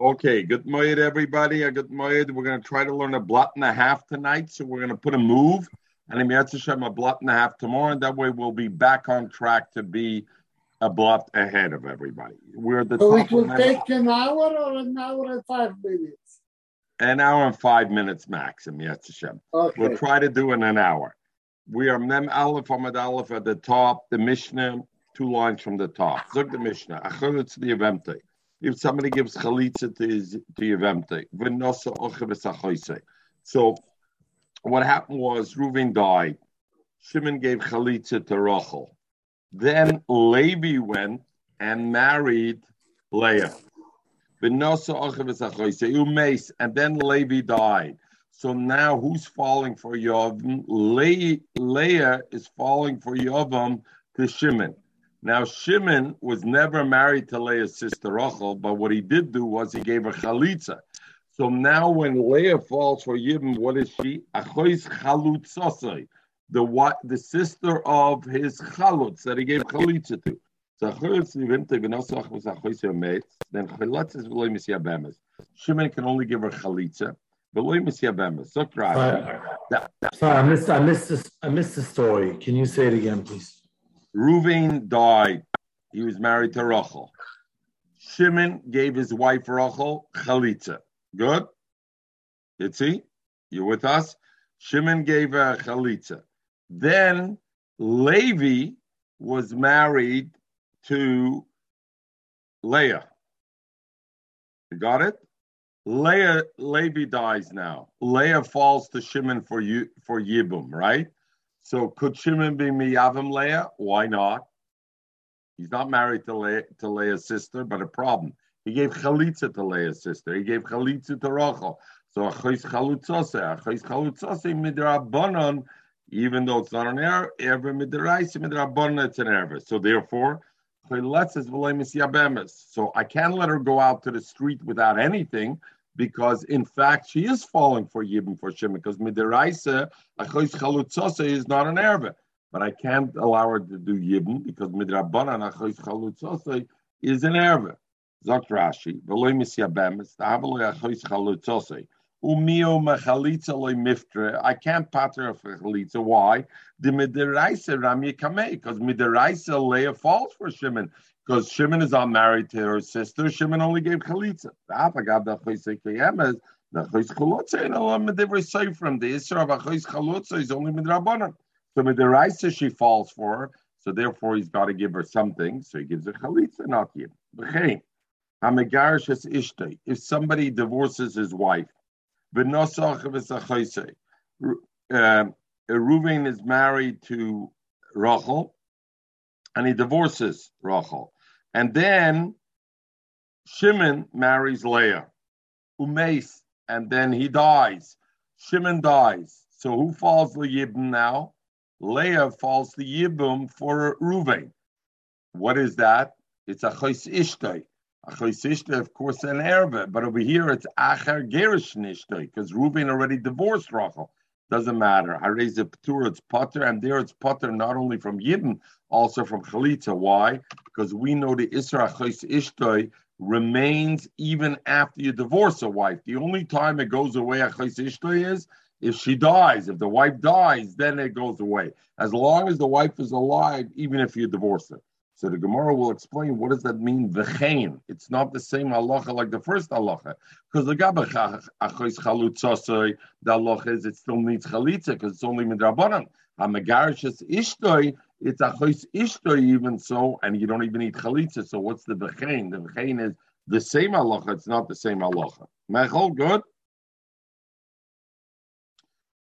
Okay, good morning, everybody. A good morning. We're going to try to learn a blot and a half tonight, so we're going to put a move and a Hashem a blot and a half tomorrow, and that way we'll be back on track to be a blot ahead of everybody. We're the So top it will of take an hour or an hour and five minutes. an hour and five minutes max, and Hashem. Okay. We'll try to do in an hour. We are Mem Aleph Amad Aleph at the top, the Mishnah, two lines from the top. Look the Mishnah. Acharitz the Yevemte. If somebody gives chalitza to his to Yevemte, v'nosa oche. So what happened was Reuven died. Shimon gave chalitza to Rachel. Then Levi went and married Leah. And then Levi died. So now who's falling for Yovam? Le- Leah is falling for Yovam to Shimon. Now Shimon was never married to Leah's sister Rachel, but what he did do was he gave her chalitza. So now when Leah falls for Yibam, what is she? Achois chalutzosai, the what the sister of his chalutz that he gave chalitza to. Then chalitza is v'loy misyabemes. Shimon can only give her chalitza, Sorry, I missed. I missed this. I missed the story. Can you say it again, please? Reuven died. He was married to Rachel. Shimon gave his wife Rachel chalitza. Good? Itzi, you with us? Shimon gave her chalitza. Then Levi was married to Leah. You got it? Leah, Levi dies now. Leah falls to Shimon for you for Yibum, right? So could Shimon be Miyavim Leah? Why not? He's not married to, Le- to Leah's sister, but a problem. He gave chalitza to Leah's sister. He gave chalitza to Rachel. So achos chalutzose, achos chalutzose midrabanon, even though it's not an error, ever midraisa midrabanon, it's an error. So therefore. So I can't let her go out to the street without anything because in fact she is falling for Yibim for Shimon because midraisa achos chalutzose is not an error. But I can't allow her to do Yibim because midrabanan achos chalutzose is an error. Zok Rashi, v'loy misyabemes, ta'avaloy achos chalutzose. Umio mechalitza loy miftre. I can't pater of chalitza. Why? The midiraisa rami kamei, because midiraisa Leah falls for Shimon, because Shimon is not married to her sister. Shimon only gave chalitza. The isra of a chois chalutza is only midrabanan. So midiraisa she falls for, her, so therefore he's got to give her something. So he gives her chalitza, not es ishtay. If somebody divorces his wife, V'nosach v'sachoisei. Uh, Reuven is married to Rachel, and he divorces Rachel, and then Shimon marries Leah, Umeis, and then he dies. Shimon dies. So who falls the Yibum now? Leah falls the Yibum for Reuven. What is that? It's a chos ishtay. Achosishta, of course, an erva, but over here it's acher gerish nishtay because Reuben already divorced Rachel. Doesn't matter. I raise a patur, it's potter, and there it's potter not only from Yidden, also from Chalitza. Why? Because we know the Isra Achos Ishtay remains even after you divorce a wife. The only time it goes away Achos Ishtay is if she dies. If the wife dies, then it goes away. As long as the wife is alive, even if you divorce her. So the Gemara will explain what does that mean, v'chein. It's not the same halacha like the first halacha. Because the gabach achois chalutzosoi, the halacha is it still needs chalitza because it's only midrabanan. Hamagarish is ishtoi, it's achois ishtoi even so, and you don't even need chalitza. So what's the v'chein? The v'chein is the same halacha, it's not the same halacha. Mechol, good?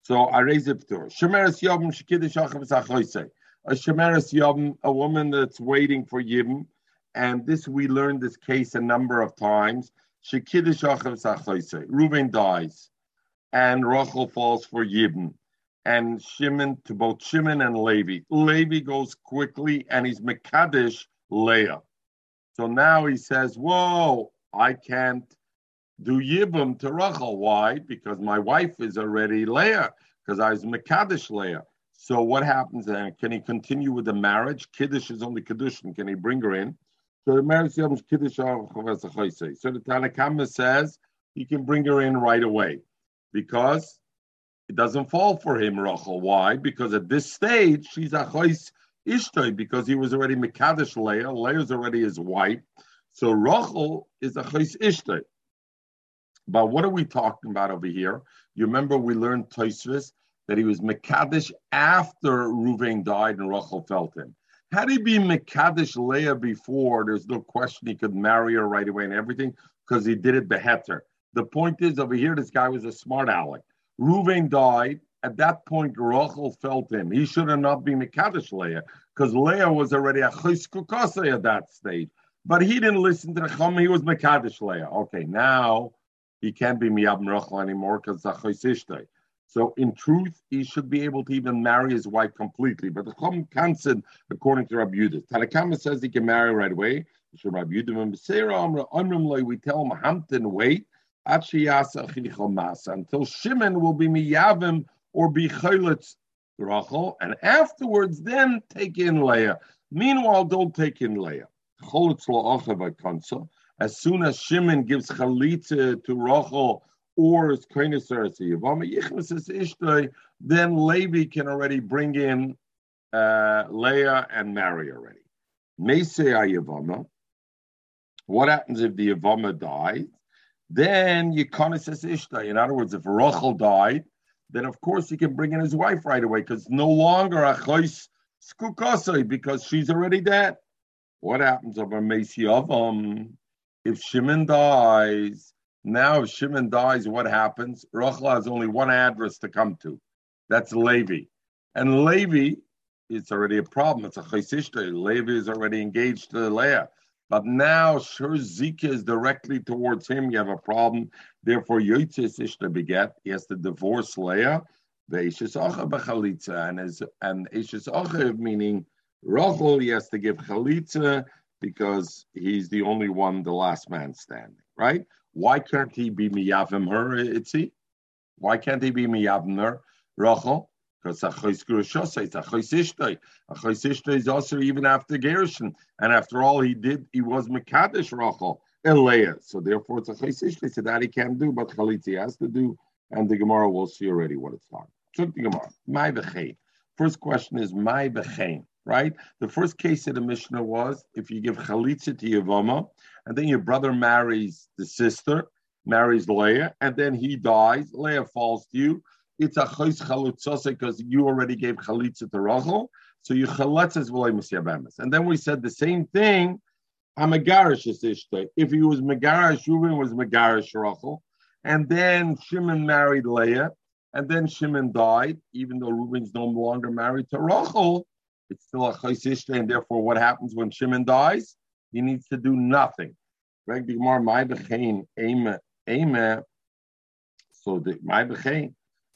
So I raise it to. Shemeres yom shekidish achav a shemeres yom, a woman that's waiting for yibum, and this we learned this case a number of times. Shekidish achav sachoise. Reuben dies, and Rachel falls for yibum, and Shimon to both Shimon and Levi. Levi goes quickly, and he's mekadesh Leah. So now he says, "Whoa, I can't do yibum to Rachel. Why? Because my wife is already Leah. Because I was mekadesh Leah." So what happens then? Can he continue with the marriage? Kiddush is only Kiddushin. Can he bring her in? So the marriage Yom Kiddush So the Tanakama says he can bring her in right away because it doesn't fall for him, Rachel. Why? Because at this stage, she's a chois ishtoi because he was already Mekadesh Leah. Leah's already his wife. So Rachel is a chois ishtoi. But what are we talking about over here? You remember we learned Tosfos that he was Mekadesh after Ruvain died and Rachel felt him. Had he been Mekadesh Leah before, there's no question he could marry her right away and everything because he did it beheter. The point is, over here, this guy was a smart aleck. Ruvain died. At that point, Rachel felt him. He should have not been Mekadesh Leah because Leah was already a Chiskukase at that stage. But he didn't listen to the Chum. He was Mekadesh Leah. Okay, now he can't be Miyab Rachel anymore because it's a So in truth, he should be able to even marry his wife completely. But the Chum can't, according to Rabbi Yudah. Tanakama says he can marry right away. So Rabbi Yudah, we tell him, Hampton, wait until Shimon will be miyavim or be chayletz Rachel, and afterwards then take in Leah. Meanwhile, don't take in Leah. As soon as Shimon gives chalitza to Rachel or his koineserasi, then Levi can already bring in uh, Leah and marry already. What happens if the Yavama dies? then Yikonis says Ishta. In other words, if Rachel died, then of course he can bring in his wife right away because no longer Achois Skukasai because she's already dead. What happens over Mesi Avam? If Shimon dies, now if Shimon dies, what happens? Rachel has only one address to come to. That's Levi. And Levi, it's already a problem. It's a Chaisishta. Levi is already engaged to Leah. But now, sure, Zika is directly towards him. You have a problem. Therefore, Yotzis Ishta beget. He has to divorce Leah. Ve'ishes Acha b'chalitza. And, as, and Acha, meaning Rachel, he has to give chalitza because he's the only one, the last man standing, right? Why can't he be miyavim her, Itzi? Why can't he be miyavim her, Rachel? because Achos Gurushosa, it's Achos Ishtoi. Achos Ishtoi is also even after Gershon. And after all he did, he was Mekadesh Rachel, Elea. So therefore it's Achos Ishtoi. So that he can't do, but Chalitzi has to do. And the Gemara will see already what it's like. So the Gemara, my. First question is my bechein, right? The first case of the Mishnah was if you give Chalitza to Yavama, and then your brother marries the sister, marries Leah, and then he dies, Leah falls to you it's a chois chalutzose because you already gave chalitza to Rachel, so you chaletzes v'loy misyabemes. And then we said the same thing. Hamagarish is ishte. If he was megarish, Reuben was megarish Rachel, and then Shimon married Leah, and then Shimon died, even though Reuben's no longer married to Rachel. It's still a chois ishte, and therefore, what happens when Shimon dies? He needs to do nothing. Bechain. So the my bechain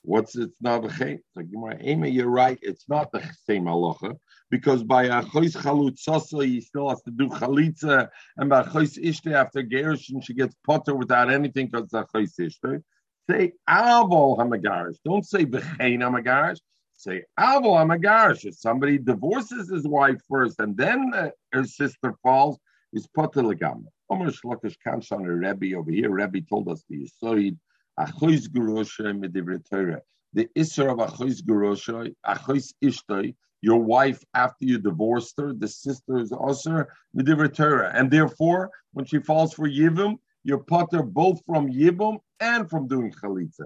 What's it's not chay? Like you're right. It's not the same halacha because by a chois chalutzasa he still has to do chalitza, and by chois ishte after gerushin she gets potter without anything because it's a chois ishte. Say avol hamagarish. Don't say b'chein hamagarish. Say avol hamagarish. If somebody divorces his wife first and then uh, her sister falls, is potter legam. Omer shlokish kanshan Rebbe over here. Rebbe told us the yisoid Achois Gurosha Medivre Torah. The Isser of Achois Gurosha, Achois Ishtoi, your wife after you divorced her, the sister is also Medivre Torah. And therefore, when she falls for Yivim, you're putter both from Yibum and from doing Chalitza.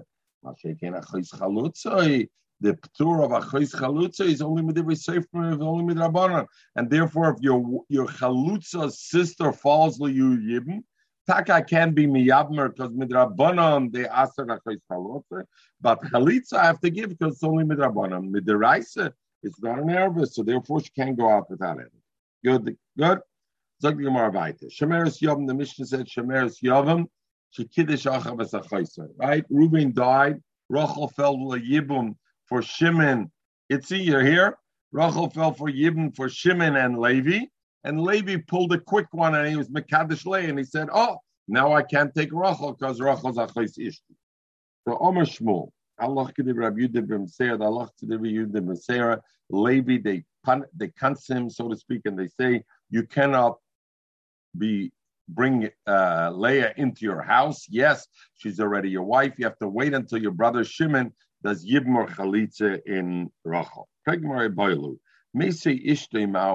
The Ptur of Achois Chalutza is only Medivre Sefer, only Midrabanan. And therefore, if your your Chalutza sister falls to you Yibum, Taka can be miyabmer because midrabanon they aser achayis chalotze, but chalitza I have to give because it's only midrabanon. Midiraisa it's not an nervous, so therefore she can't go out without it. Good, good. Zog the Gemara weiter. Shemeres Yavim, the Mishnah said Shemeres Yavim, she kiddush achav Right? Reuben died. Rachel fell a yibum for Shimon. Itzi, you're here. Rachel fell for yibum for Shimon and Levi. And Levi pulled a quick one and he was Mekadesh Le, and he said, Oh, now I can't take Rachel because Rachel's Achais Ishti. So Omer Shmuel, Allah Kedim Rabbi Yudim B'Mseir, Allah Kedim Yudim B'Mseir, Levi, they, pun, they cancel him, so to speak, and they say, You cannot be bring uh, Leah into your house? Yes, she's already your wife. You have to wait until your brother Shimon does Yibmor Chalitza in Rachel.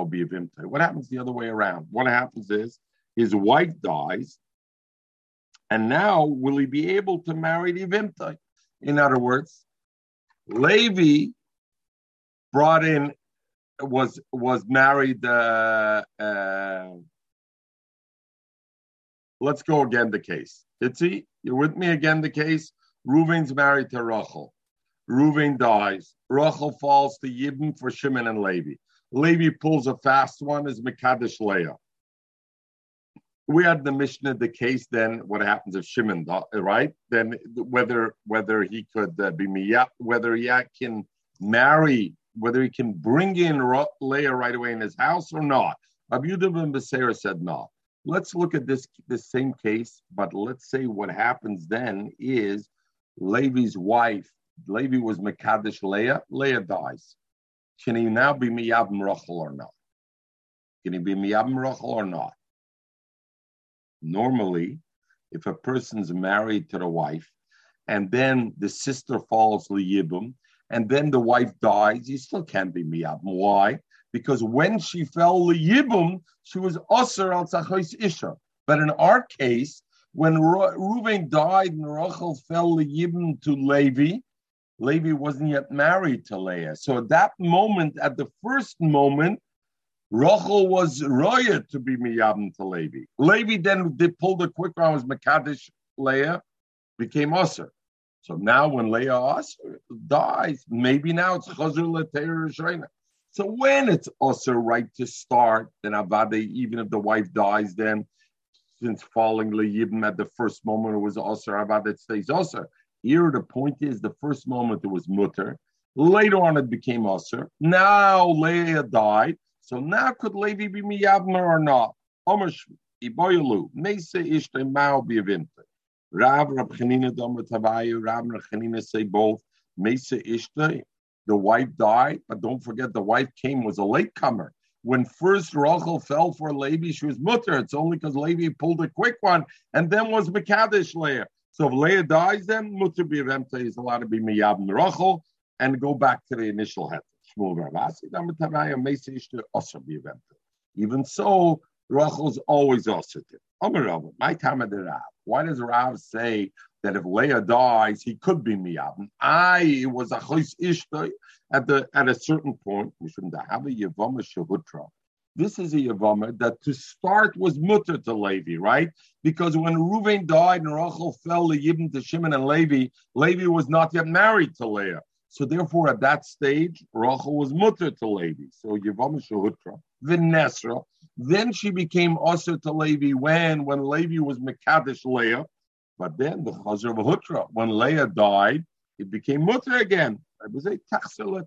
Bi Evimtai. What happens the other way around? What happens is his wife dies, and now will he be able to marry the Vimta? In other words, Levi brought in was was married. Uh, uh, let's go again. The case. Itzi, you're with me again. The case. Reuven's married to Rachel. Reuven dies. Rachel falls to Yibn for Shimon and Levi. Levi pulls a fast one as Mekadesh Leah. We had the Mishnah, the case then, what happens if Shimon, right? Then whether whether he could uh, be Miyah, whether he can marry, whether he can bring in Leah right away in his house or not. Abu ben Becerra said no. Let's look at this this same case, but let's say what happens then is Levi's wife Levi was Mekadesh Leah, Leah dies. Can he now be Miyab Rachel or not? Can he be Miyab Rachel or not? Normally, if a person's married to the wife and then the sister falls Liyibum and then the wife dies, he still can't be Miyab. Why? Because when she fell Liyibum, she was Osir al Tzachos Isha. But in our case, when Reuven died and Rachel fell Liyibum to Levi, Levi wasn't yet married to Leah. So at that moment, at the first moment, Rachel was roya to be miyabim to Levi. Levi then did pull the quick round was Makadish Leah, became Usr. So now when Leah Usr dies, maybe now it's Chazur Leteir So when it's Usr right to start, then Avade, even if the wife dies, then since falling Leyibim at the first moment it was Usr, Avade stays Usr. Here, the point is the first moment it was mutter. Later on, it became usher. Now Leah died. So now could Levi be miyavner or not? Omash iboyelu mesa ishte mao biyavinte. Rav Rab Chanina Domer Tavayu, Rav Chanina say both. The wife died, but don't forget the wife came was a latecomer. When first Rachel fell for Levi, she was mutter. It's only because Levi pulled a quick one and then was Mekadesh Leah. So if Leah dies, then Mutter B'Yavemta is allowed to be Miyab Rachel and go back to the initial head. Even so, Rachel is always oscillative. My time of the Rav. Why does Rav say that if Leah dies, he could be miyab? I was a chois ishtoy at the at a certain point. This is a Yavama that to start was mutter to Levi, right? Because when Reuven died and Rachel fell the Yibn to Shimon and Levi, Levi was not yet married to Leah. So therefore, at that stage, Rachel was mutter to Levi. So Yavama Shahutra, Vinesra. Then she became also to Levi when when Levi was Mekadesh Leah. But then the Chazar of Hutra, when Leah died, it became mutter again. Was a Tachsel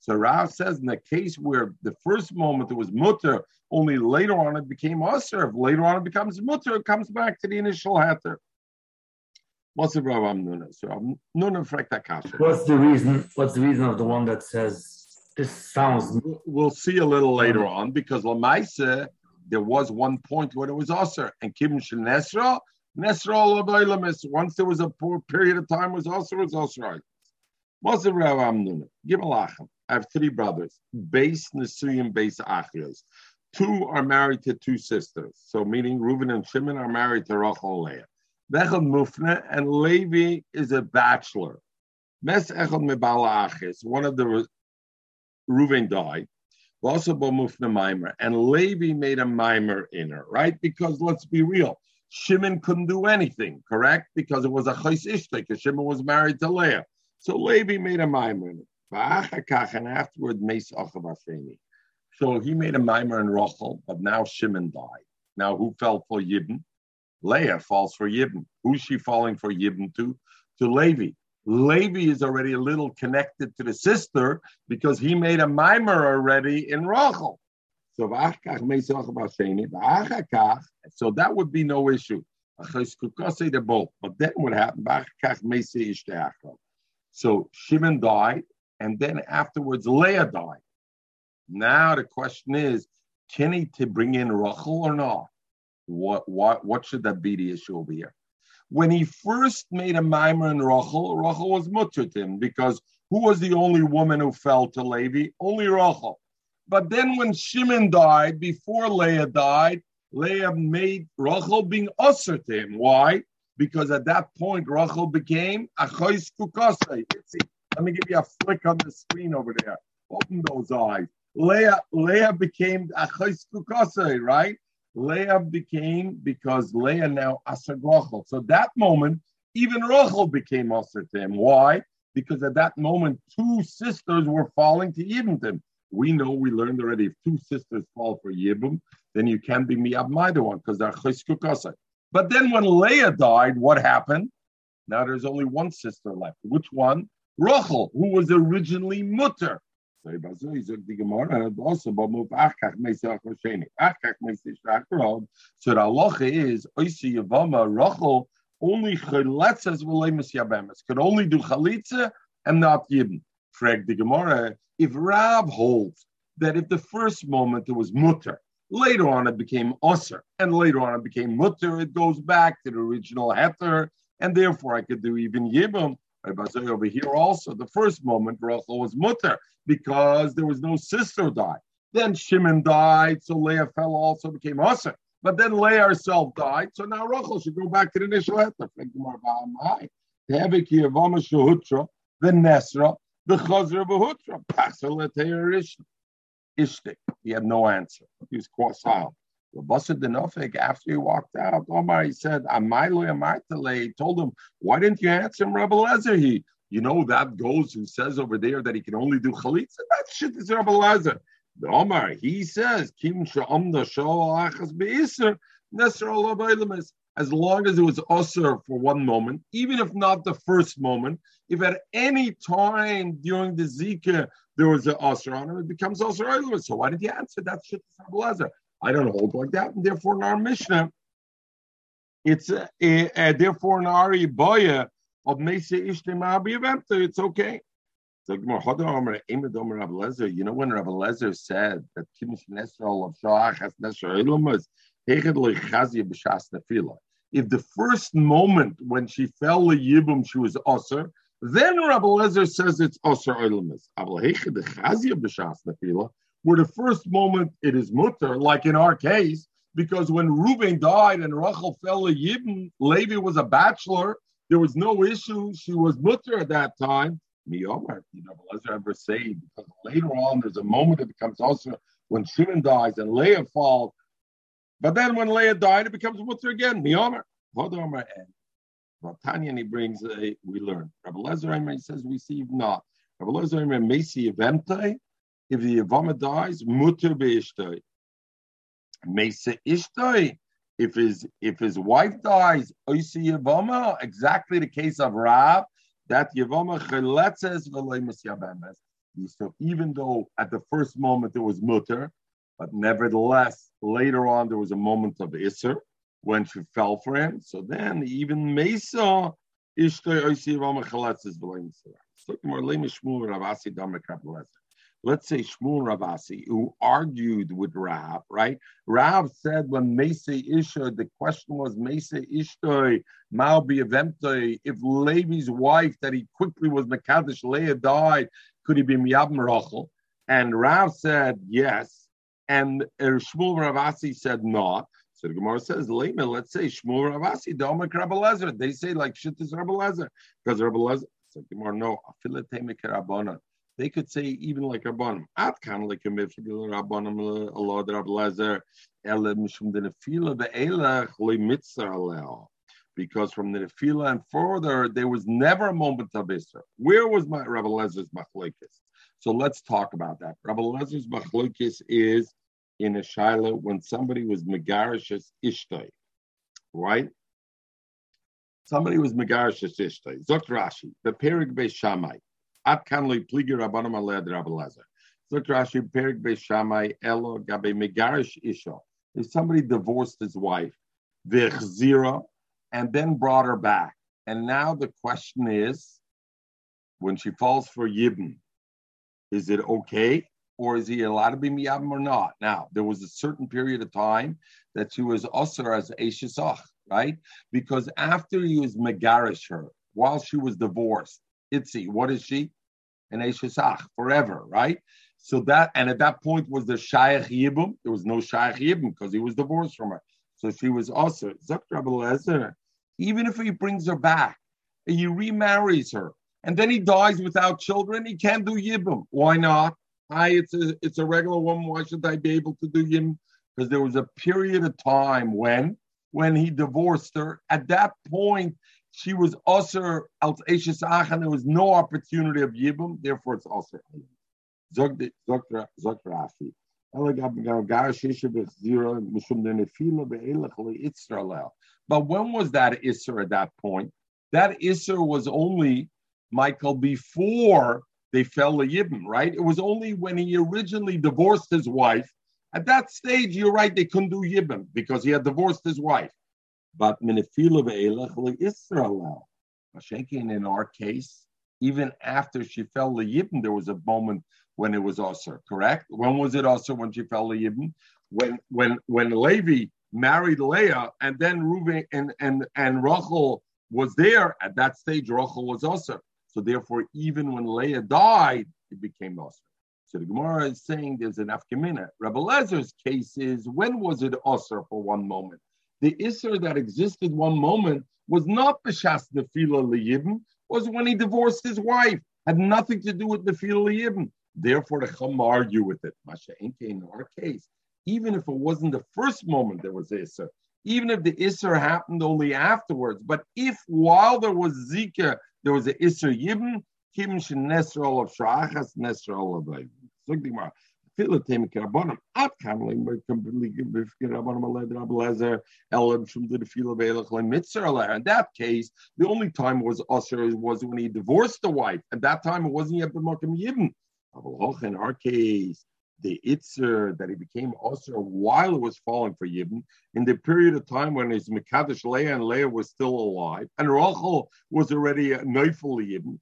so Rav says in the case where the first moment it was mutter, only later on it became usher. If later on it becomes mutter, it comes back to the initial hatter. What's the Rav Hamnuna? So Amnuna Frekta What's the reason? What's the reason of the one that says this sounds? We'll see a little later on because Lamaisa there was one point where it was usher and Kim Nesra. Nesra Once there was a poor period of time was usher was usher. What's the Rav Hamnuna? Give a lachem. I have three brothers, base Nisuyim, base Achios. Two are married to two sisters. So meaning Reuben and Shimon are married to Rachel Leah. Bechel Mufne and Levi is a bachelor. Mes Echel Mebala one of the Reuven died. Also Mufne Mimer. And Levi made a mimer in her, right? Because let's be real. Shimon couldn't do anything, correct? Because it was a chais ishtek, because Shimon was married to Leah. So Levi made a mimer in it and afterward, So he made a mimer in Rachel, but now Shimon died. Now who fell for Yibn? Leah falls for Yibn. Who's she falling for Yibn to? To Levi. Levi is already a little connected to the sister because he made a mimer already in Rachel. So so that would be no issue. But then what happened? So Shimon died, and then afterwards Leah died. Now the question is, can he to bring in Rachel or not? What what what should that be the issue over here? When he first made a mimer in Rachel, Rachel was mutter to him because who was the only woman who fell to Levi? Only Rachel. But then when Shimon died, before Leah died, Leah made Rachel being usher to him. Why? Because at that point, Rachel became Achois Kukasei. Let me give you a flick on the screen over there. Open those eyes. Leah, Leah became Achois Kukasei, right? Leah became because Leah now Aser Rachel. So that moment, even Rachel became Aser to him. Why? Because at that moment, two sisters were falling to Yibum. We know we learned already if two sisters fall for Yibum, then you can't be Miyab Maida one because they're Cheskukasa. But then when Leah died, what happened? Now there's only one sister left. Which one? Rachel, who was originally Mutter. So the halacha is Oisi Yavama Rachel only chaletzes v'leimus yabemes could only do chalitza and not yibn. Frag the Gemara. If Rab holds that if the first moment it was mutter, later on it became usher, and later on it became mutter, it goes back to the original heter, and therefore I could do even yibum. Over here also, the first moment Rachel was mutter because there was no sister died. Then Shimon died, so Leah fell also became usher. But then Leah herself died, so now Rachel should go back to the initial heter. The Nesra, the Chazra Pasal Ishtik. He had no answer. He was quite silent. Rabasa Denofik, after he walked out, Omar, he said, Amailu Amartale, told him, why didn't you answer him, Rebbe Lezer? He, you know, that goes who says over there that he can only do chalitza. That shitas Rebbe Lezer. Omar, he says, Kim Sha'amda Sha'achas Be'isr, as long as it was usher for one moment, even if not the first moment, if at any time during the Zika there was an usher on him, it becomes usher. So why did you answer that shit to I don't hold like that, and therefore in our Mishnah, it's uh, uh, therefore in our Boya of Mesa Ishtem it's okay. So you know when Rabbi Lezer said that Kimish Nesral of Shach has Nesral Ilamas, if the first moment when she fell the yibum she was osir, then Rabbi Lezer says it's osir oilamis. Where the first moment it is mutter, like in our case, because when Reuben died and Rachel fell a yibum, Levi was a bachelor. There was no issue. She was mutter at that time. Miyomar, oh you know, Lezer ever say because later on there's a moment that becomes also when Shimon dies and Leah falls but then when Leah died, it becomes mutter again. Miyomer, oh Hodomer, and Tanya, he brings, a, we learn. Rabbi Lezer, he says, we see not. Rabbi Lezer, Mesi Evemtai, if the Yavama dies, mutter be'ishtoi. Mesa ishtoi, if his if his wife dies, oisi Yavama, exactly the case of Rav, that Yavama cheletzes v'leimus yabemes. So even though at the first moment it was mutter, but nevertheless, later on, there was a moment of Isser when she fell for him. So then, even Mesa, Let's say Shmuel Ravasi, who argued with Rav, right? Rav said when Mesa Isha, the question was Mesa Ishtoi, Mal if Levi's wife that he quickly was Mekadesh, Leah died, could he be Miyab Rachel? And Rav said yes and er, Shmuel Ravasi said not. So the Gemara says, Lema, let's say Shmuel Ravasi, Domak Rabbi They say like shitas Lezer. Because Rabbi Lezer, so Gemara, no, Afilatemic Rabbana. They could say even like Rabbanim. At kind of like a mifgil Rabbanim, a lot of Rabbi Lezer, Ele Mishum de Nefila, Be'elach, Le Mitzah because from the Nefila and further, there was never a moment of Isra. Where was my Rabbi Lezer's machlokes? So let's talk about that. Rabbi Lezer's machlokes is in a shaila when somebody was megarishas ishtay, right? Somebody was megarishas ishtay. Zok Rashi, the perig be Rabbi Rashi, perig be shamai elo gabe megarish isha. If somebody divorced his wife, zira, and then brought her back, and now the question is, when she falls for yibn, is it okay or is he allowed to be miyabim or not? Now, there was a certain period of time that she was usher as Eshesach, right? Because after he was megarish her, while she was divorced, Itzi, what is she? An Eshesach, forever, right? So that, and at that point was the Shaykh Yibum. There was no Shaykh Yibum because he was divorced from her. So she was also, even if he brings her back and he remarries her, and then he dies without children, he can't do Yibum. Why not? Hi, it's a it's a regular woman. Why should I be able to do Yibum? Because there was a period of time when when he divorced her. At that point, she was also als Eshes and there was no opportunity of Yibum, therefore it's also. Sagt Rashi. But when was that Isser at that point? That Isser was only, Michael, before they fell to Yibim, right? It was only when he originally divorced his wife. At that stage, you're right, they couldn't do Yibim because he had divorced his wife. But Minifila ve'elech Israel. in our case, even after she fell Yibim, there was a moment when it was Aser, correct? When was it Aser when she fell Yibam? When when when Levi married Leah and then Reuben and and and Rachel was there at that stage, Rachel was Aser. So therefore, even when Leah died, it became Aser. So the Gemara is saying there's an afkamina. Rabbi Lezer's case is when was it Aser for one moment? The Isser that existed one moment was not B'shas Nefila Liyibim, was when he divorced his wife. Had nothing to do with Nefila Liyibim. Therefore, the Chum argue with it. Masha in our case, even if it wasn't the first moment there was Isser, even if the Isser happened only afterwards, but if while there was Zika, there was an Isser Yibn, Kim Nesrol of Shachas, Nesrol of Zugdimar. Philatem Karabonim, at completely Karabonim Aled Rabelezer, Elam Shum to the Fila Velach Mitzar. In that case, the only time was Usher was when he divorced the wife. At that time, it wasn't yet B'Makim Yibn in our case, the Itzer that he became also while it was falling for Yibn, in the period of time when his Mekadosh Leah and Leah was still alive, and Rachel was already a Neufel Yibn.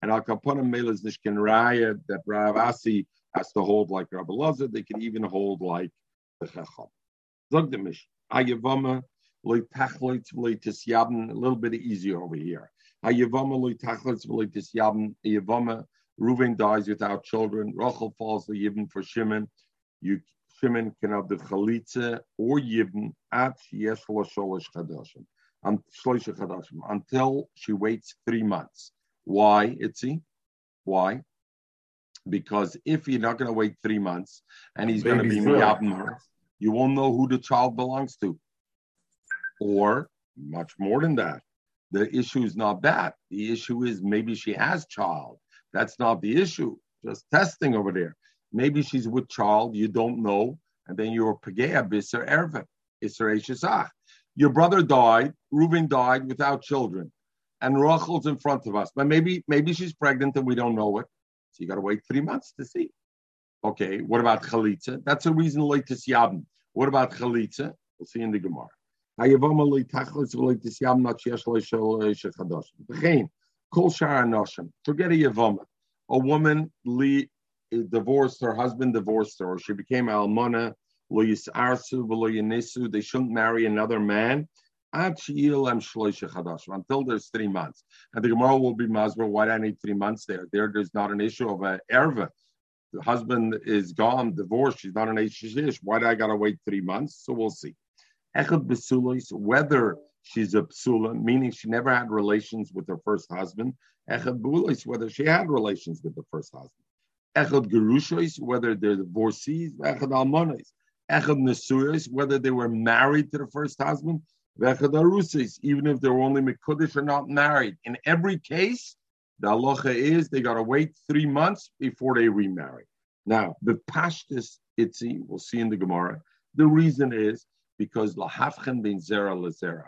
And Al Kaponim Melas Nishkin Raya that Rav Asi has to hold like Rabbi Lazar, they can even hold like the Chacham. A little bit easier over here. Reuven dies without children. Rachel falls the Yibn for Shimon. You Shimon can have the Chalitza or Yibn at Yeshua Sholish Chadashim. Until she waits three months. Why, Itzi? Why? Because if you're not going to wait three months and he's going to be miyabim her, you won't know who the child belongs to or much more than that. The issue is not that. The issue is maybe she has child. That's not the issue. Just testing over there. Maybe she's with child, you don't know, and then you're Pagea Bisser Erva, Isser. Your brother died, Reuben died without children, and Rachel's in front of us. But maybe maybe she's pregnant and we don't know it. So you got to wait three months to see. Okay, what about Chalitza? That's a reason like to Yabn. What about Chalitza? We'll see in the Gemara. Forget a. A woman divorced her husband, divorced her, or she became almana. They shouldn't marry another man until there's three months. And the Gemara will be Masber, why do I need three months there? There, there's not an issue of an erva. The husband is gone, divorced, she's not an H. Why do I gotta wait three months? So we'll see. Echad besulis, whether she's a psula, meaning she never had relations with her first husband. Echad bulis, whether she had relations with the first husband. Echad gerushois, whether they're divorcees. Echad almonis. Echad nesuyos, whether they were married to the first husband. Echad arusis, even if they were only mekudish or not married. In every case, the halacha is they got to wait three months before they remarry. Now, the Pashtis itzi, we'll see in the Gemara. The reason is because lahafchen bin zera lezera.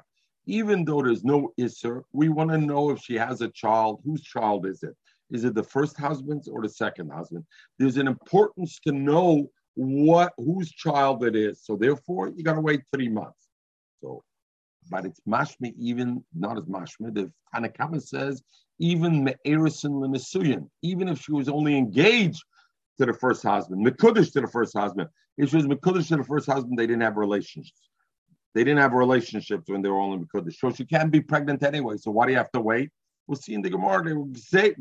Even though there's no isser, we want to know if she has a child. Whose child is it? Is it the first husband's or the second husband? There's an importance to know what whose child it is. So therefore, you got to wait three months. So, but it's mashme even not as mashme. The Tanakama says even me'erisin lemesuyin, even if she was only engaged to the first husband, mekudesh to the first husband. If she was mekudesh to the first husband, they didn't have relationships. They didn't have relationships when they were only mekudesh. So she can't be pregnant anyway. So why do you have to wait? We'll see in the Gemara. They were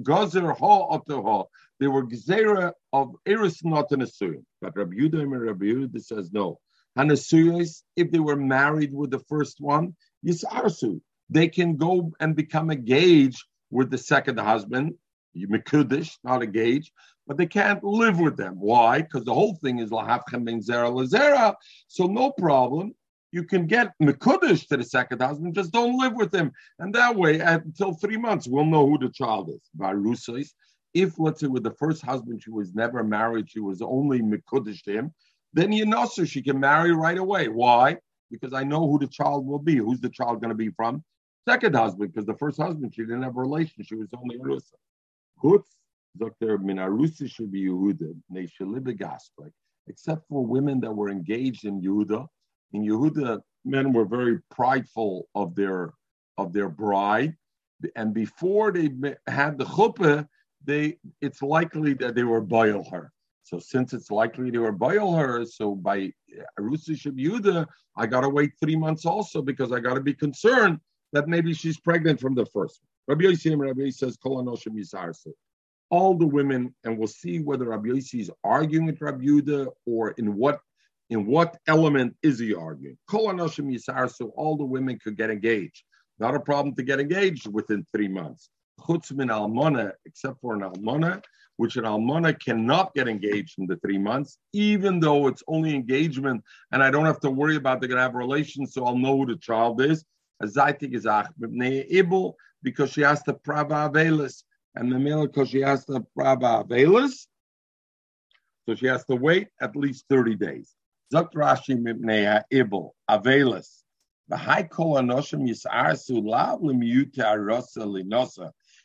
gazer ha ha. They were gzera of eris not an asuyim. But Rabbi Yudah and Rabbi Yudah says no. Hanasuyos, if they were married with the first one, yisarsu. They can go and become engaged with the second husband, mekudesh, not engaged, but they can't live with them. Why? Because the whole thing is lahavchem ben zera lazera. So no problem. You can get mekudesh to the second husband, just don't live with him, and that way, until three months, we'll know who the child is. Varusais. If let's say with the first husband she was never married, she was only mekudesh to him, then you know so she can marry right away. Why? Because I know who the child will be. Who's the child going to be from? Second husband, because the first husband she didn't have a relation. She was only Rusa. Hutz Dr. Minarusi should be Yehuda, except for women that were engaged in Yehuda. In Yehuda, men were very prideful of their of their bride, and before they had the chuppah, they it's likely that they were boil her. So since it's likely they were boil her, so by Arusi Yehuda, I gotta wait three months also because I gotta be concerned that maybe she's pregnant from the first one. Rabbi Yossi Rabbi says, Kol all the women, and we'll see whether Rabbi Yossi is arguing with Rabbi Yuda or in what in what element is he arguing. Kol Anoshim all the women could get engaged. Not a problem to get engaged within three months. Chutz min almona, except for an almona, which an almona cannot get engaged in the three months, even though it's only engagement, and I don't have to worry about they're going to have relations, so I'll know who the child is. Azaitik is ibul because she has to prava avelis and the male because she has to praba avelis, so she has to wait at least 30 days. Zok Rashi mipnei ibel avelis.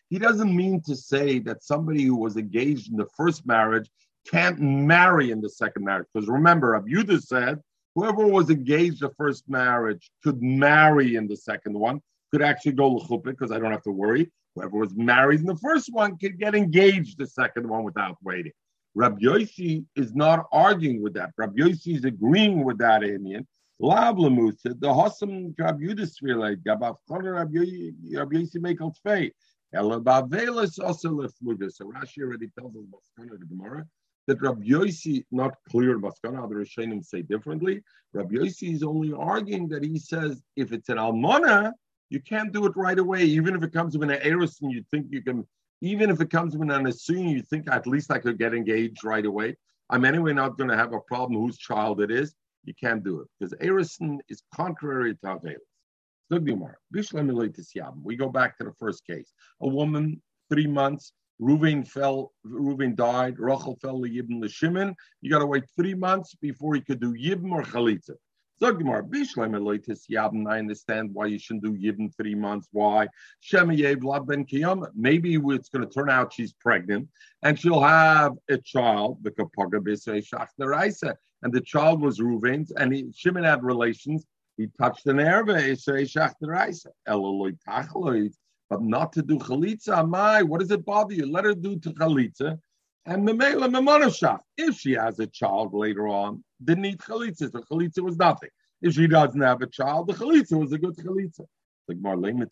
He doesn't mean to say that somebody who was engaged in the first marriage can't marry in the second marriage. Because remember, Abuda said whoever was engaged the first marriage could marry in the second one, could actually go l'chupit because I don't have to worry. Whoever was married in the first one could get engaged the second one without waiting. Rabbi Yoshi is not arguing with that. Rabbi Yoshi is agreeing with that Indian. Lablamusa, the Hossam Rabbi Yudis relate, Gabav Rabbi Yoshi out fate. Elabavelis also lefluga. So Rashi already tells us Baskana the Gemara that Rabbi Yosi not clear Baskana. Other Rishonim say differently. Rabbi Yosi is only arguing that he says if it's an almana, you can't do it right away, even if it comes with an eris and you think you can, even if it comes with an assume, you think at least I could get engaged right away. I'm anyway not going to have a problem whose child it is. You can't do it because erison is contrary to Avelis. We go back to the first case. A woman, three months, Reuven fell, Reuven died, Rachel fell to Yibn Shimon. You got to wait three months before he could do Yibn or Chalitza. Zogmar Bishleim Eloitis Yabn. I understand why you shouldn't do Yibn three months. Why? Shemayev Lab Ben Kiyam. Maybe it's going to turn out she's pregnant and she'll have a child, the Kapaga Bisrei Shachtaraisa. And the child was Reuven's and he, Shimon had relations. He touched an erva, Isrei Shachtaraisa. Eloloid Tachloid. But not to do Chalitza. My, what does it bother you? Let her do to Chalitza. And Memela Memonashach, if she has a child later on, didn't need chalitza. The chalitza was nothing. If she doesn't have a child, the chalitza was a good chalitza. Like Marlene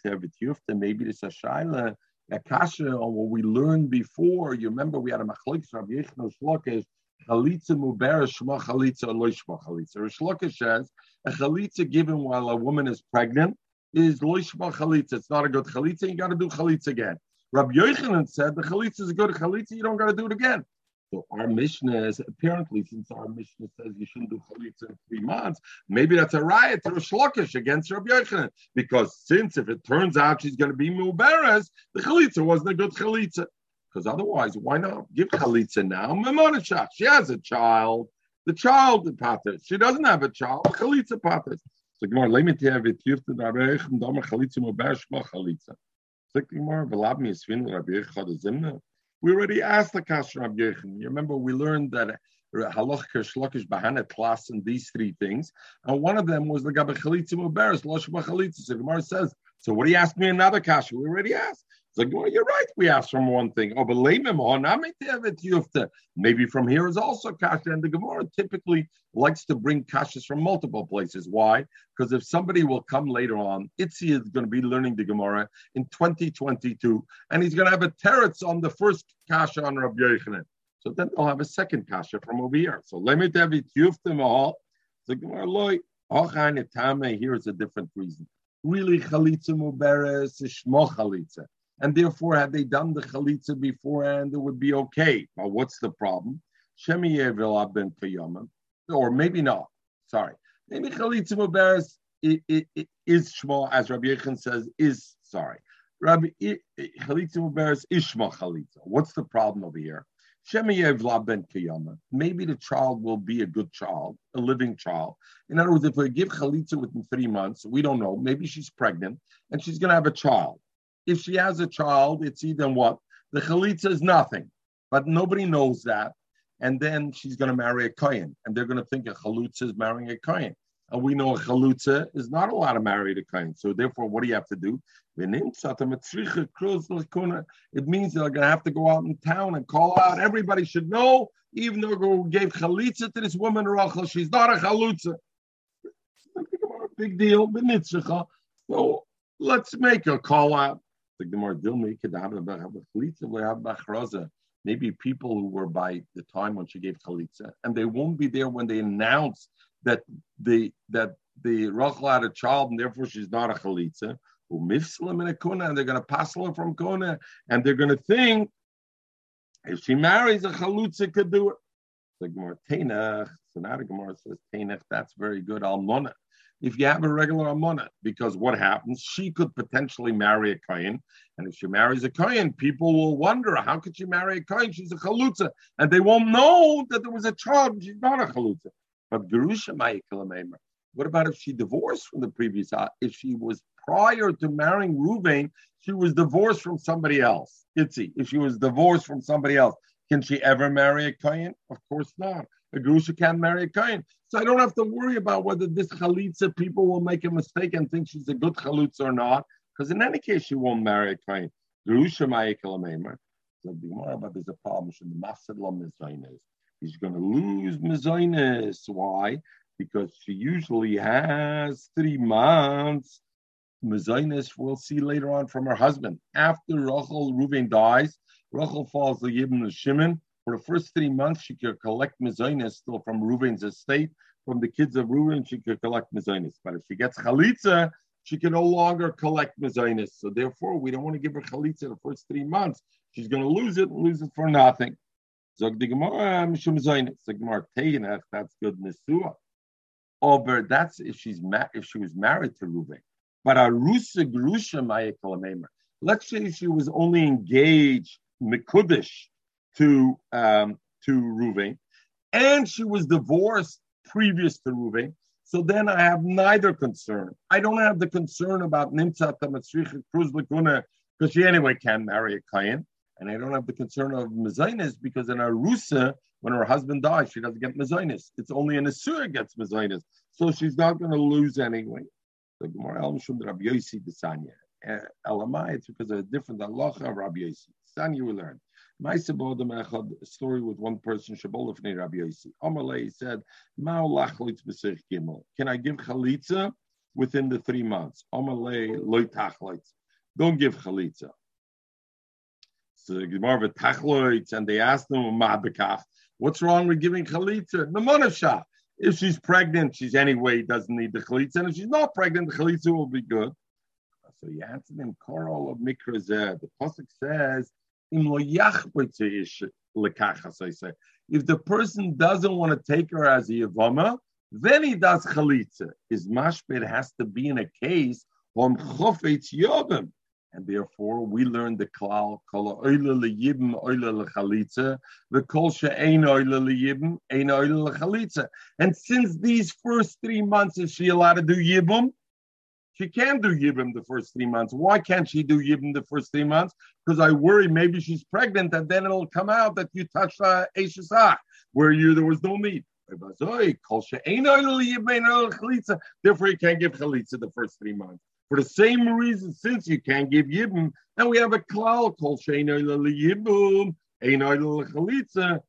maybe it's a a kasha on what we learned before. You remember we had a machlik Rabbi Yechno Shlokesh, chalitza mubera shma chalitza or loishma chalitza. Shlokesh says a chalitza given while a woman is pregnant is loishma chalitza. It's not a good chalitza. You got to do chalitza again. Rabbi Yochanan said the chalitza is a good chalitza. You don't got to do it again. So our Mishnah is apparently, since our Mishnah says you shouldn't do chalitza in three months, maybe that's a riot to Shlokish against Rabbi Yochanan. Because since if it turns out she's going to be Muberes, the chalitza wasn't a good chalitza. Because otherwise, why not give chalitza now? Mamonashach, she has a child. The child pater. She doesn't have a child. Chalitza pater. So Gemara, Yochanan um we already asked the Kasher Rabbi. You remember we learned that halach shlokish bahana class in these three things, and one of them was the gabe chalitza muberes losh b'chalitza. So Gemara says, so what do you ask me another kasha? We already asked. Like, well, you're right. We asked from one thing. Oh, but oh, maybe from here is also kasha. And the Gemara typically likes to bring kashas from multiple places. Why? Because if somebody will come later on, Itzi is going to be learning the Gemara in 2022, and he's going to have a teretz on the first kasha on Rabbi Yochanan. So then they'll have a second kasha from over here. So me tell you, the Gemara. Here is a different reason. Really, chalitza muberes is shmo chalitza and therefore, had they done the chalitza beforehand, it would be okay. But what's the problem? Or maybe not. Sorry, maybe chalitza muberes is shmo, as Rabbi Yechon says, is sorry. Rabbi chalitza muberes is shmo chalitza. What's the problem over here? Maybe the child will be a good child, a living child. In other words, if we give chalitza within three months, we don't know. Maybe she's pregnant and she's going to have a child if she has a child, it's even what? The chalitza is nothing, but nobody knows that. And then she's going to marry a kohen, and they're going to think a chalutza is marrying a kohen. And we know a chalutza is not allowed to marry a kohen. So therefore, what do you have to do? It means they're going to have to go out in town and call out. Everybody should know, even though we gave chalitza to this woman, Rachel, she's not a chalutza. Big deal. So let's make a call out Maybe people who were by the time when she gave chalitza, and they won't be there when they announce that the that the Rachel had a child and therefore she's not a chalitza. Who miftslem in a kona and they're going to pass her from kona, and they're going to think if she marries a chalutza could do it. The Gemara Tainach, so now the Gemara says Tainach, that's very good. Almona if you have a regular amona, because what happens? She could potentially marry a kohen, and if she marries a kohen, people will wonder how could she marry a kohen? She's a chalutza, and they won't know that there was a child. She's not a chalutza. But gerusha What about if she divorced from the previous? Uh, if she was prior to marrying Ruvain, she was divorced from somebody else. Itzi. If she was divorced from somebody else, can she ever marry a kohen? Of course not. A grusha can't marry a kohen. So I don't have to worry about whether this chalitza people will make a mistake and think she's a good chalitza or not, because in any case she won't marry a kohen. Grusha ma'ikalamemer. So the Gemara, but there's a problem. Should the mafsed lo mezainis? He's going to lose mezainis. Why? Because she usually has three months. Mezainis we'll see later on from her husband. After Rachel Reuven dies, Rachel falls the Yibn Shimon for the first three months, she could collect mezainis still from Reuven's estate. From the kids of Reuven, she could collect mezainis. But if she gets chalitza, she can no longer collect mezainis. So therefore, we don't want to give her chalitza the first three months. She's going to lose it and lose it for nothing. Zog the Gemara, mishum. The Gemara. That's good nesua. Over that's if she's ma- if she was married to Reuven. But arusa grusha ma'ekalamemer. Let's say she was only engaged mikudish to um, to Ruvain, and she was divorced previous to Ruvain. So then I have neither concern. I don't have the concern about Nimtzat Matzricha Cruz Lakuna because she anyway can't marry a Kayan. And I don't have the concern of Mezainis because in Arusa, when her husband dies, she doesn't get Mezainis. It's only an Asura gets Mezainis. So she's not going to lose anyway. The Gemara El Mishum Rabbi Yossi Desanya. Elamai, it's because of a different Allah of Rabbi Yossi. Sanya we learn a story with one person, Shabolafnei Rabbi Yossi. Amalei said, Can I give chalitza within the three months? Amalei loy tachleitz. Don't give chalitza. So Gemara of tachloitz, and they asked him, What's wrong with giving chalitza? Mamonasha. If she's pregnant, she's anyway doesn't need the chalitza, and if she's not pregnant, the chalitza will be good. So he answered them, Koral of Mikrazeh. The pasuk says if the person doesn't want to take her as a Yavama, then he does chalitza. His mashbet has to be in a case on chofetz yobim. And therefore, we learn the klal kol oile leyibim oile lechalitza, the kol she'ein oile leyibim ein oile lechalitza. And since these first three months, is she allowed to do yibum? She can do Yibim the first three months. Why can't she do Yibim the first three months? Because I worry maybe she's pregnant and then it'll come out that you touched uh, Eshesach, where you there was no meat. Therefore, you can't give chalitza the first three months. For the same reason, since you can't give Yibum, and we have a klal Sheinoy Yibum, Chalitza,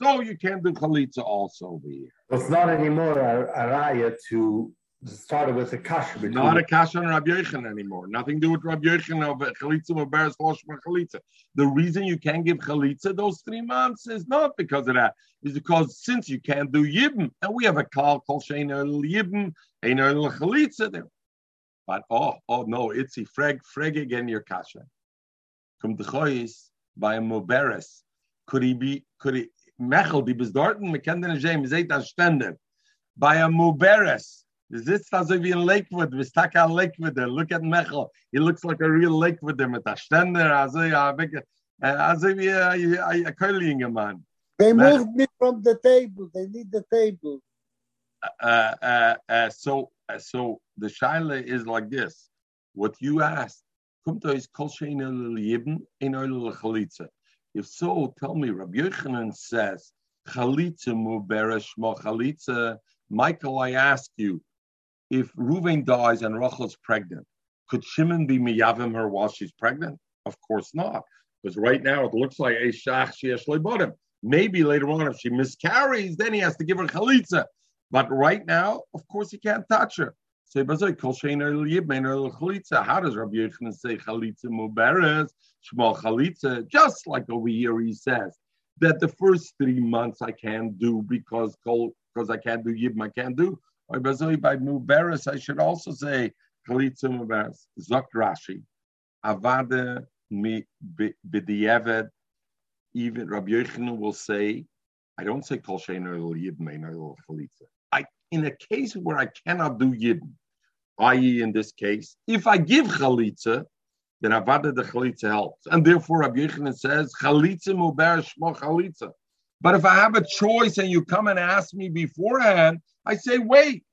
so you can't do Chalitza also here. It's not anymore a, a raya to started with a kasha. Not a kasha on Rabbi Yechon anymore. Nothing to do with Rabbi Yechon of chalitza chloshma chalitza. The reason you can't give chalitza those three months is not because of that. It's because since you can't do yibn, and we have a call called shein el yibn, ein el chalitza there. But oh, oh no, it's a freg, freg again your kasha. To chois by a muberes. Could he be, could he, mechel, die bis dorten, me kennen den Shem, seht das ständig. By a muberes. Sitzt also wie in Lakewood, wir stacken an Lakewood. Look at Mechel. He looks like a real Lakewood mit der Ständer, also ja, also wie ein ein Mann. They moved me from the table. They need the table. Uh, uh, uh, so, uh, so the shaila is like this. What you asked, kommt euch kol shein el yibn in chalitza. If so, tell me, Rabbi Yochanan says, chalitza mu beresh mo chalitza. Michael, I ask you, if Reuven dies and Rachel's pregnant, could Shimon be miyavim her while she's pregnant? Of course not, because right now it looks like a shach sheyesh lebadim. Maybe later on, if she miscarries, then he has to give her chalitza. But right now, of course, he can't touch her. So. How does Rabbi Yochanan say Chalitza Muberes, Shmal Chalitza? Just like over here he says that the first three months I can't do because because I can't do Yibm, I can't do. By Bazoi, by Muberes, I should also say Chalitza Muberes. Zok Rashi, Avada mi b'diavad. Even Rabbi Yochanan will say, I don't say Kol Shein El Yibmein El Chalitza. I, in a case where I cannot do Yibn, i.e., in this case, if I give Chalitza, then Avada the Chalitza helps. And therefore, Rabbi Yochanan says, Chalitza Muber Shmo Chalitza. But if I have a choice and you come and ask me beforehand, I say, wait.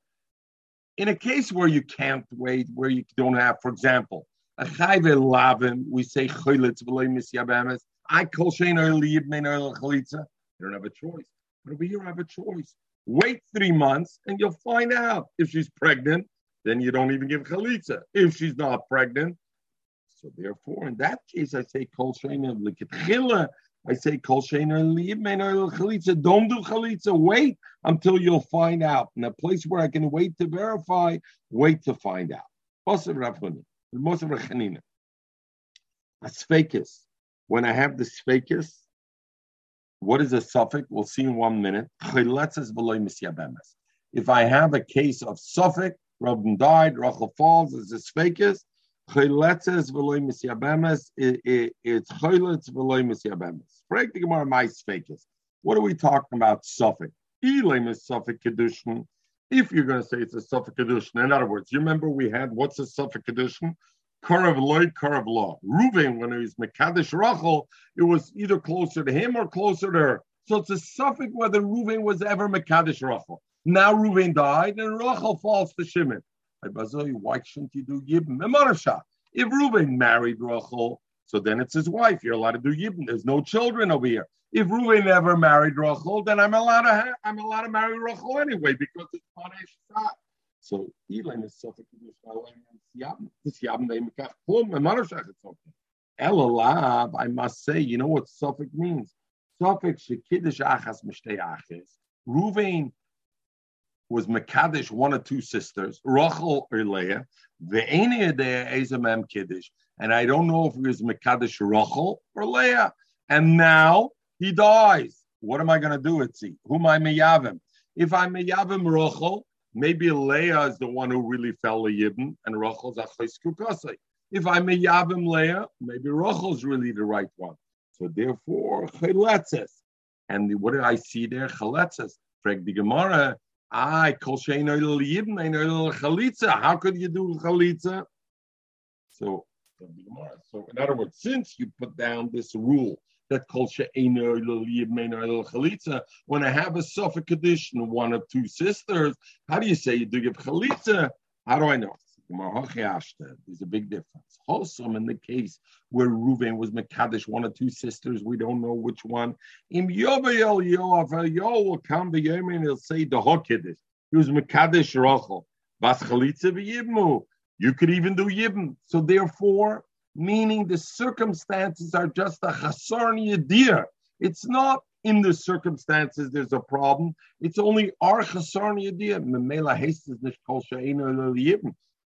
In a case where you can't wait, where you don't have, for example, a chayve lavin, we say chalitz v'loy misyabemes. I kol shein oil yibmein oil chalitza. You don't have a choice. But over here, I have a choice. Wait three months and you'll find out if she's pregnant. Then you don't even give chalitza. If she's not pregnant, so therefore, in that case, I say kol likitchila. I say kol. Don't do chalitza. Wait until you'll find out. In a place where I can wait to verify, wait to find out. Most of Rav Huna, most of Rav Chanina. A sphakis. When I have the sphakis, what is a suffix? We'll see in one minute. If I have a case of suffix, Rabban died, Rachel falls, is a sphakis. Chiletzes v'loy misyabemes. It- it- It's chiletz v'loy misyabemes. Break the Gemara, my sphakis. What are we talking about? Suffix. Elam is suffix kedushin. If you're going to say it's a suffix kedushin, in other words, you remember we had what's a suffix kedushin? Karav loy, karav law. Reuven, when he was Mekadesh Rachel, it was either closer to him or closer to her. So it's a suffix whether Reuven was ever Mekadesh Rachel. Now Reuven died and Rachel falls to Shimon. Why shouldn't you do Yibn? Memarasha. If Reuven married Rachel, so then it's his wife. You're allowed to do Yibn. There's no children over here. If Reuven never married Rachel, then I'm allowed to ha- I'm allowed to marry Rachel anyway because it's Panesh. So Elam is okay. Elalav, I must say, you know what suffix means? Suffix shekiddush achas mishtei achis. Ruvain was Mekadesh, one or two sisters, Rachel or Leah. Kiddush. And I don't know if it was Mekadesh Rachel or Leah. And now he dies. What am I going to do, Itzi? Who am I meyavim? If I meyavim Rachel, maybe Leah is the one who really fell a yibn, and Rachel's achos kukasei. If I meyavim Leah, maybe Rachel's really the right one. So therefore, chaletzes. And what did I see there? Chaletzes. Frag the Gemara. I kol shein chalitza. How could you do chalitza? So, so in other words, since you put down this rule that kol chalitza, when I have a suffix condition, one of two sisters, how do you say you do give chalitza? How do I know? There's a big difference. Also, in the case where Reuven was Mekadesh, one or two sisters, we don't know which one. Im Yovel Yoav, Yo will come the Yom and he'll say the Hokedish. He was Mekadesh Rachel. Bas Chalitza. You could even do Yibam. So therefore, meaning the circumstances are just a chasar yadir. It's not in the circumstances there's a problem. It's only our chasar yadir.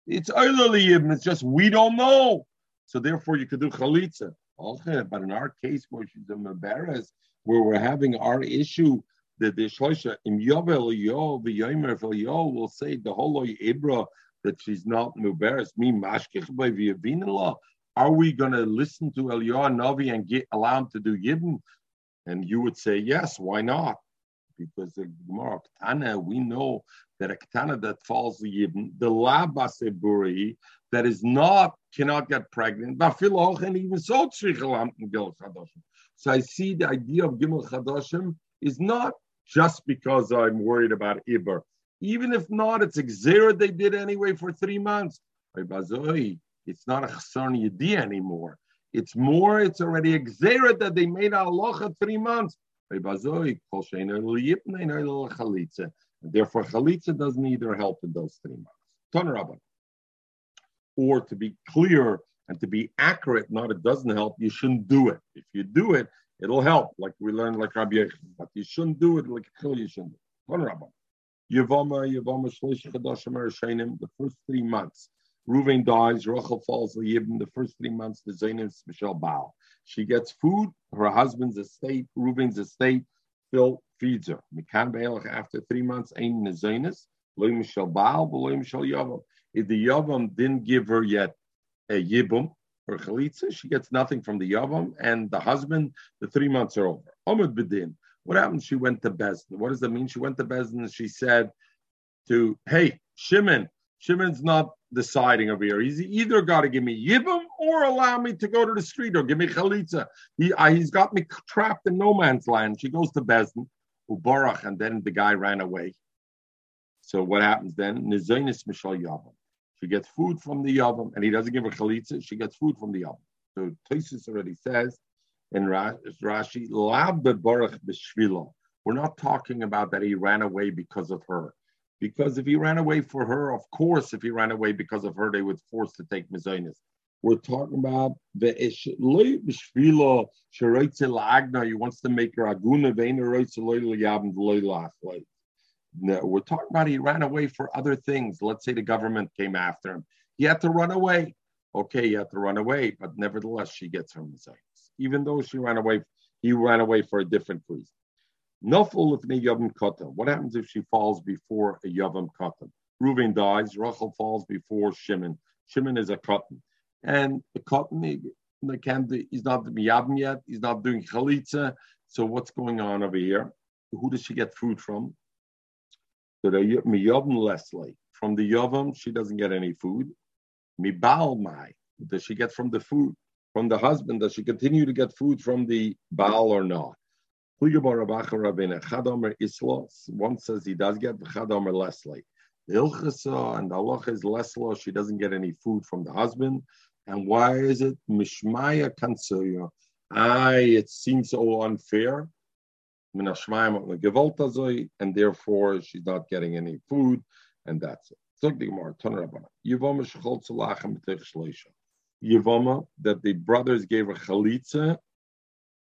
It's yibam. It's just we don't know. So therefore, you could do chalitza. But in our case, where she's meberes, where we're having our issue, that the shloisha im yovel yo v'yomer yo will say the whole ibra that she's not meberes me mashkich by v'yavinila. Are we going to listen to Eliyahu Navi and get allow him to do yibn? And you would say yes. Why not? Because the Gemara Ketana, we know that a Ketana that falls the yibn, the labaseburi that is not cannot get pregnant. And even so, so I see the idea of Gimel Chadashim is not just because I'm worried about Iber. Even if not, it's exer they did anyway for three months. It's not a chasar yedi anymore. It's more, it's already exer that they made a three months. And therefore, chalitza doesn't either help in those three months. Or to be clear and to be accurate, not it doesn't help, you shouldn't do it. If you do it, it'll help, like we learned like Rabbi Yechon. But you shouldn't do it like you shouldn't do it. The first three months. Ruvain dies, Rachel falls Yibn, the first three months, the Zainab's Michelle Baal. She gets food, her husband's estate, Ruvain's estate, Phil feeds her. Mikan Be'elach, after three months, Ain Nezainis, Loy Michelle Baal, Loy Michelle Yavam. If the Yavam didn't give her yet a Yibum, or Chalitza, she gets nothing from the Yavam, and the husband, the three months are over. Omid Bedin. What happened? She went to Bezdin. What does that mean? She went to Bezdin and she said to, hey, Shimon, Shimon's not deciding over here. He's either got to give me yibum or allow me to go to the street or give me chalitza. He, uh, he's got me trapped in no man's land. She goes to Bezdin, Ubarach, and then the guy ran away. So what happens then? Nizanis Mishal Yavam. She gets food from the Yavam, and he doesn't give her chalitza. She gets food from the Yavam. So Tosis already says in Rashi, Lab Baruch B'Shvila. We're not talking about that he ran away because of her. Because if he ran away for her, of course, if he ran away because of her, they would force to take Mizainis. We're talking about the Bishvila Lagna. He wants to make her Aguna no, we're talking about he ran away for other things. Let's say the government came after him. He had to run away. Okay, he had to run away, but nevertheless, she gets her Mizainis. Even though she ran away, he ran away for a different reason. What happens if she falls before a Yavam Katan? Reuven dies, Rachel falls before Shimon. Shimon is a Katan. And the Katan, he's not Miyabim yet, he's not doing Chalitza. So what's going on over here? Who does she get food from? So the Miyabim Leslie. From the Yavam, she doesn't get any food. Mibal Mai. Does she get from the food? From the husband, does she continue to get food from the Baal or not? One says he does get the Chadomer Leslie. The Ilchasa and the Allah is Lesla, she doesn't get any food from the husband. And why is it Mishmaya Kansuya? I it seems so unfair. And therefore she's not getting any food, and that's it. Yivama, that the brothers gave a chalitza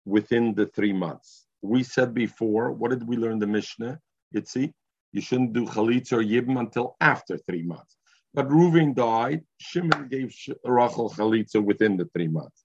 within the three months we said before, what did we learn the Mishnah? Itzi, you shouldn't do chalitza or yibam until after three months. But Reuven died. Shimon gave Rachel chalitza within the three months.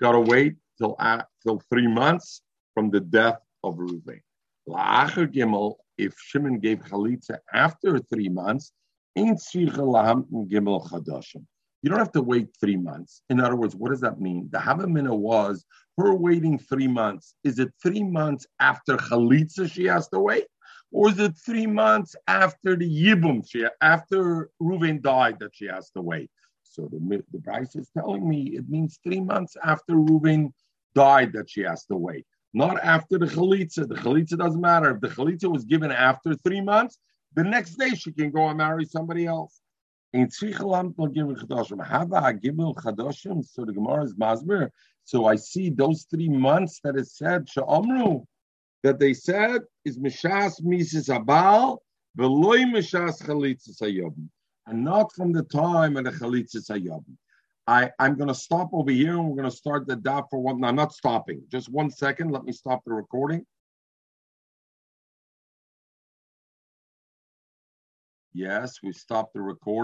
Got to wait till uh, till three months from the death of Reuven. La'acher Gimel, if Shimon gave chalitza after three months, ain't gimel chadashim. You don't have to wait three months. In other words, what does that mean? The Havamina was her waiting three months. Is it three months after Chalitza she has to wait? Or is it three months after the Yibum, she, after Reuven died that she has to wait? So the, the Bryce is telling me it means three months after Reuven died that she has to wait. Not after the Chalitza. The Chalitza doesn't matter. If the Chalitza was given after three months, the next day she can go and marry somebody else. In Tzrichalam Gimel Chadashim. Hava Gimel Chadashim. So the Gemara is Masber. So I see those three months that it said Sha'amru that they said is Mishas Mises Abal V'loy mishas chalitzas hayom, and not from the time of the chalitzas hayom. I, I'm going to stop over here and we're going to start the daf for one. No, I'm not stopping. Just one second. Let me stop the recording. Yes, we stopped the recording.